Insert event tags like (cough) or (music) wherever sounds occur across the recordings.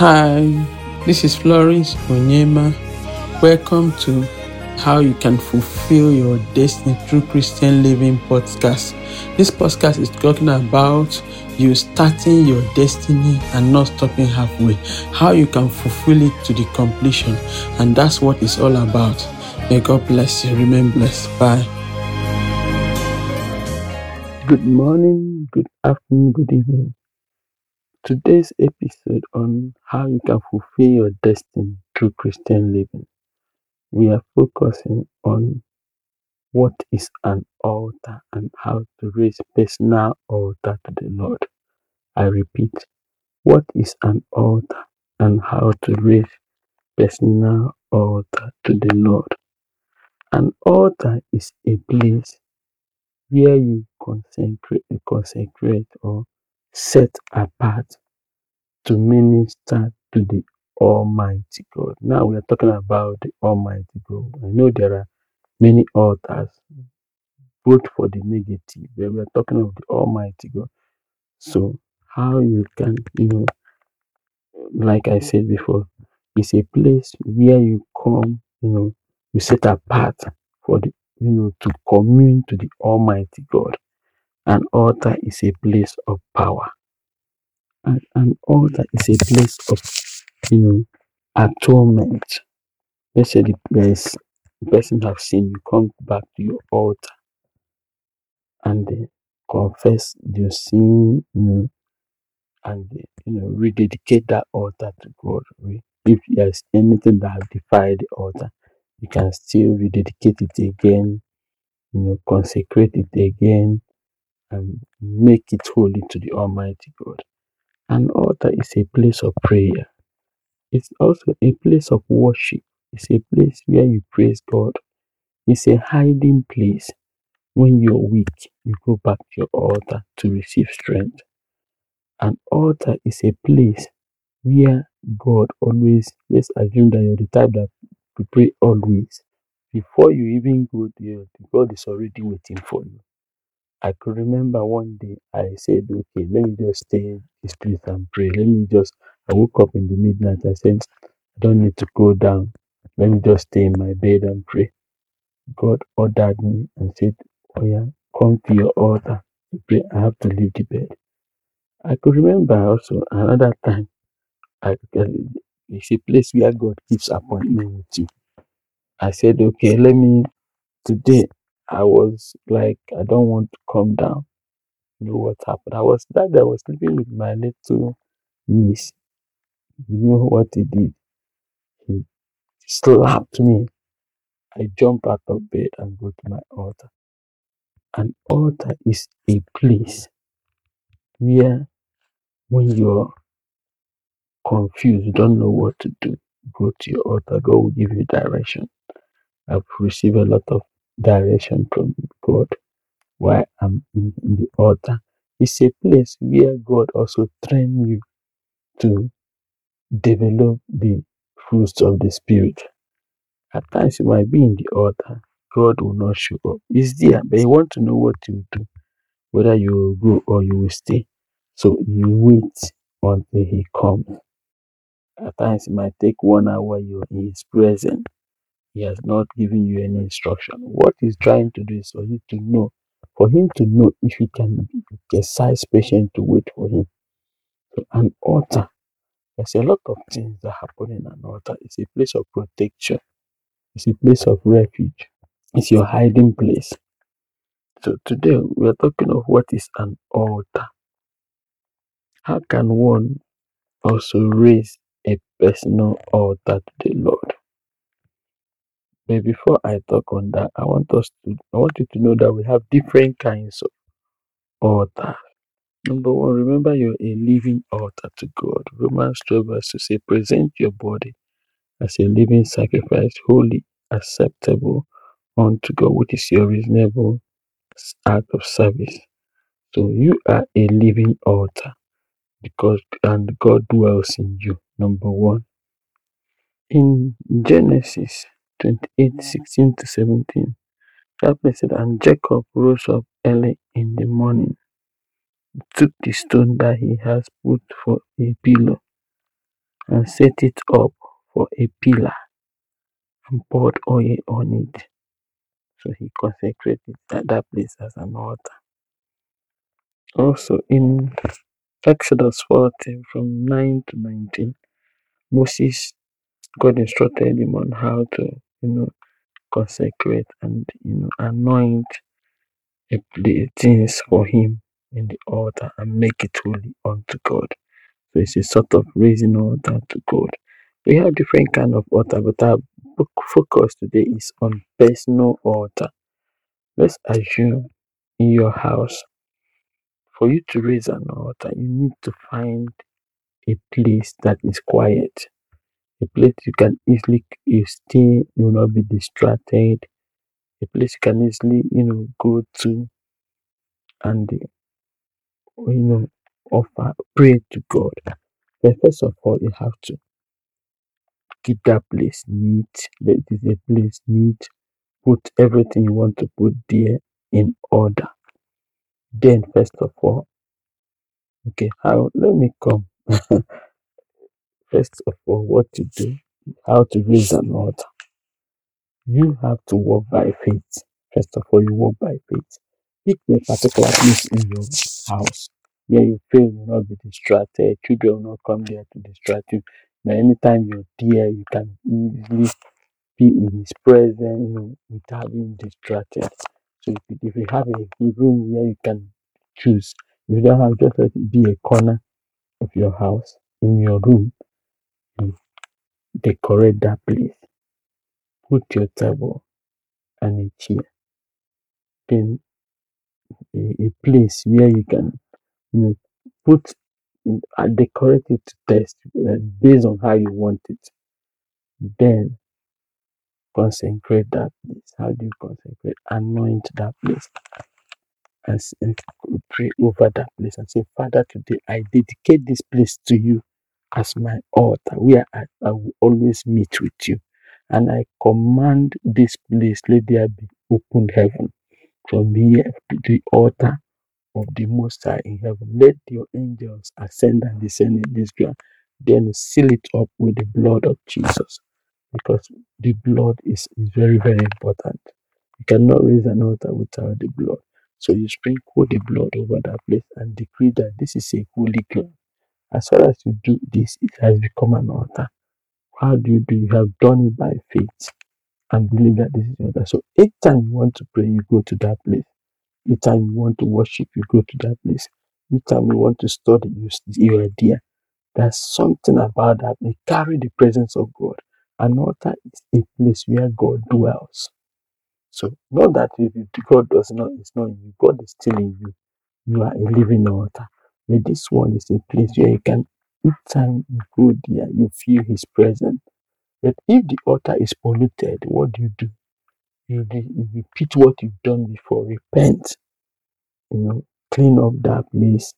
Hi, this is Florence Onyema. Welcome to How You Can Fulfill Your Destiny Through Christian Living podcast. This podcast is talking about you starting your destiny and not stopping halfway. How you can fulfill it to the completion. And that's what it's all about. May God bless you. Remain blessed. Bye. Good morning, good afternoon, good evening. Today's episode on how you can fulfill your destiny through Christian living. We are focusing on what is an altar and how to raise personal altar to the Lord. I repeat, what is an altar and how to raise personal altar to the Lord. An altar is a place where you consecrate, consecrate or set apart to minister to the Almighty God. Now we are talking about the Almighty God. I know there are many altars, both for the negative, but we are talking of the Almighty God. So, how you can, you know, like I said before, it's a place where you come, you know, you set apart for the, you know, to commune to the Almighty God. An altar is a place of power. And an altar is a place of, you know, atonement. Let's say the there's the person have sinned, you come back to your altar and uh, confess your sin, you know, and uh, you know, rededicate that altar to God. If there's anything that has defiled the altar, you can still rededicate it again, you know, consecrate it again, and make it holy to the Almighty God. An altar is a place of prayer. It's also a place of worship. It's a place where you praise God. It's a hiding place. When you're weak, you go back to your altar to receive strength. An altar is a place where God always, let's assume that you're the type that you pray always. Before you even go there, God is already waiting for you. I could remember one day I said, okay, let me just stay in this place and pray. Let me just, I woke up in the midnight. I said, I don't need to go down. Let me just stay in my bed and pray. God ordered me and said, oh yeah, come to your altar to pray. I have to leave the bed. I could remember also another time I eh, it's a place where God keeps appointment with you. I said, okay, let me today. I was like, I don't want to come down. You know what happened? I was that I was sleeping with my little niece. You know what he did? He slapped me. I jumped out of bed and go to my altar. An altar is a place where when you're confused, you don't know what to do, go to your altar. God will give you direction. I've received a lot of direction from God while I'm in, the altar. It's a place where God also train you to develop the fruits of the spirit. At times you might be in the altar, God will not show up. He's there, but He want to know what you do, whether you will go or you will stay. So you wait until He comes. At times it might take one hour you're in His presence. He has not given you any instruction. What He's trying to do is for you to know, for Him to know if you can exercise patience to wait for Him. So an altar, there's a lot of things that happen in an altar. It's a place of protection. It's a place of refuge. It's your hiding place. So today we are talking of what is an altar. How can one also raise a personal altar to the Lord? But before I talk on that, I want us to I want you to know that we have different kinds of altar. Number one, remember you're a living altar to God. Romans 12 verse to say, present your body as a living sacrifice, holy, acceptable unto God, which is your reasonable act of service. So you are a living altar because and God dwells in you. Number one. In Genesis 28, 16 to 17, that said, and Jacob rose up early in the morning, took the stone that he has put for a pillow, and set it up for a pillar and poured oil on it. So he consecrated that, that place as an altar. Also in Exodus 14 from 9 to 19, Moses, God instructed him on how to, you know, consecrate and, you know, anoint the things for him in the altar and make it holy unto God. So it's a sort of raising altar to God. We have different kind of altar, but our focus today is on personal altar. Let's assume in your house, for you to raise an altar, you need to find a place that is quiet, a place you can easily you stay, you will not be distracted, a place you can easily, you know, go to and you know offer pray to God. But first of all, you have to keep that place neat. Let a place neat. Put everything you want to put there in order. Then, first of all, okay, how let me come. (laughs) first of all, what to do, how to raise an altar. You have to walk by faith. First of all, you walk by faith. Pick a particular place in your house where you feel you will not be distracted. Children will not come there to distract you. Now, anytime you're there, you can easily be in His presence you know, without being distracted. So, if you, if you have a room where you can choose, you don't have just let it be a corner of your house in your room, you decorate that place. Put your table and a chair. Then a, a place where you can you know, put and decorate it to test uh, based on how you want it. Then consecrate that place. How do you consecrate? Anoint that place and, and pray over that place and say, Father, today I dedicate this place to you as my altar where I, I will always meet with you. And I command this place, let there be open heaven from here to the altar of the Most High in heaven. Let your angels ascend and descend in this ground. Then seal it up with the blood of Jesus. Because the blood is, is very, very important. You cannot raise an altar without the blood. So you sprinkle the blood over that place and decree that this is a holy ground. As far as you do this, it has become an altar. How do you do? You have done it by faith and believe that this is your altar. So each time you want to pray, you go to that place Anytime you want to worship, you go to that place. Anytime you want to study, you, you are there. There's something about that. They carry the presence of God. An altar is a place where God dwells. So, not that if God does not, is not in you, God is still in you. You are a living altar. But this one is a place where you can, each time you go there, you feel His presence. But if the altar is polluted, what do you do? You, you repeat what you've done before. Repent you know, clean up that place,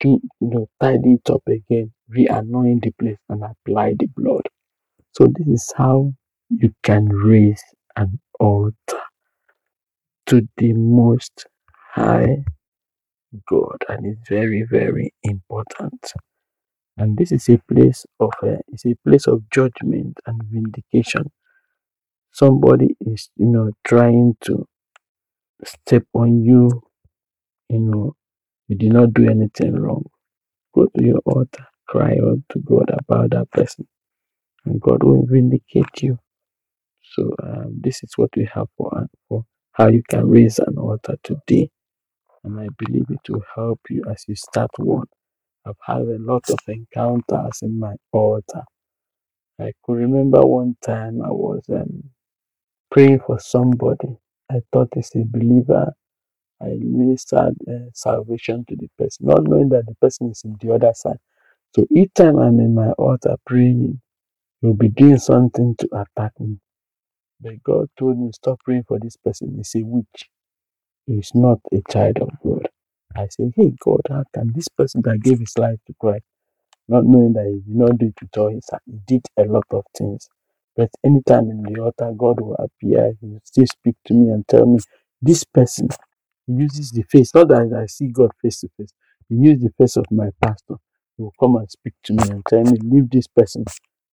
do you know, tidy it up again, re-anoint the place and apply the blood. So this is how you can raise an altar to the most high God and it's very, very important. And this is a place of uh, it's a place of judgment and vindication. Somebody is, you know, trying to step on you, you know, you did not do anything wrong Go to your altar, cry out to God about that person, and God will vindicate you. So um, this is what we have for, for how you can raise an altar today, and I believe it will help you as you start one. I've had a lot of encounters in my altar. I could remember one time I was um, praying for somebody. I thought it's a believer. I ministered uh, salvation to the person, not knowing that the person is in the other side. So each time I'm in my altar praying, You'll be doing something to attack me. But God told me, stop praying for this person. He's a witch. He's not a child of God. I say, hey, God, how can this person that gave his life to Christ, not knowing that he did not do it with all his he did a lot of things. But anytime in the altar, God will appear. He will still speak to me and tell me, this person uses the face, not that I see God face to face. He used the face of my pastor. He will come and speak to me and tell me, leave this person.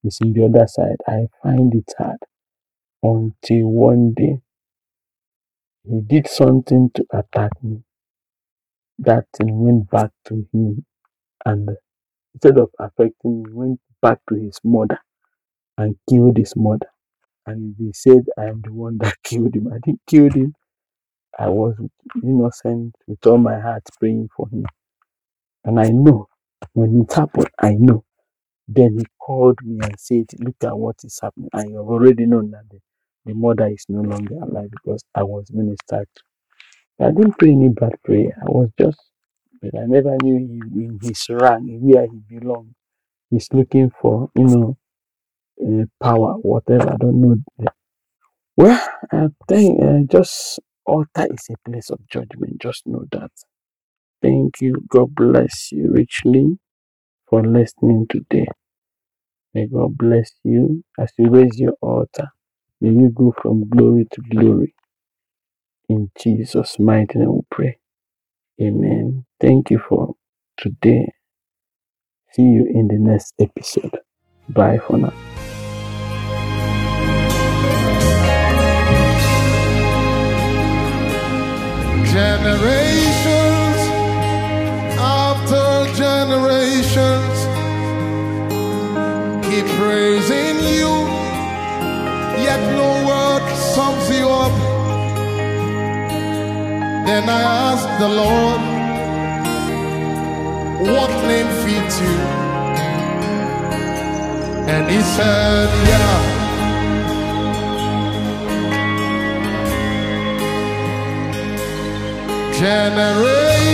He's in the other side. I find it hard until one day he did something to attack me. That thing went back to him and instead of affecting me, went back to his mother and killed his mother. And he said I am the one that (laughs) killed him. I didn't kill him. I was innocent with all my heart praying for him. And I know when it happened, I know. Then he called me and said, Look at what is happening. You have already known that the mother is no longer alive because I was ministered to. I didn't pray any bad prayer. I was just, but I never knew he, in his rank, where he belonged. He's looking for, you know, uh, power, whatever. I don't know. Well, I think uh, just altar is a place of judgment. Just know that. Thank you. God bless you richly for listening today. May God bless you as you raise your altar. May you go from glory to glory. In Jesus' mighty name we pray. Amen. Thank you for today. See you in the next episode. Bye for now. Generations Lord, What name fits you? And He said, Yeah. Generations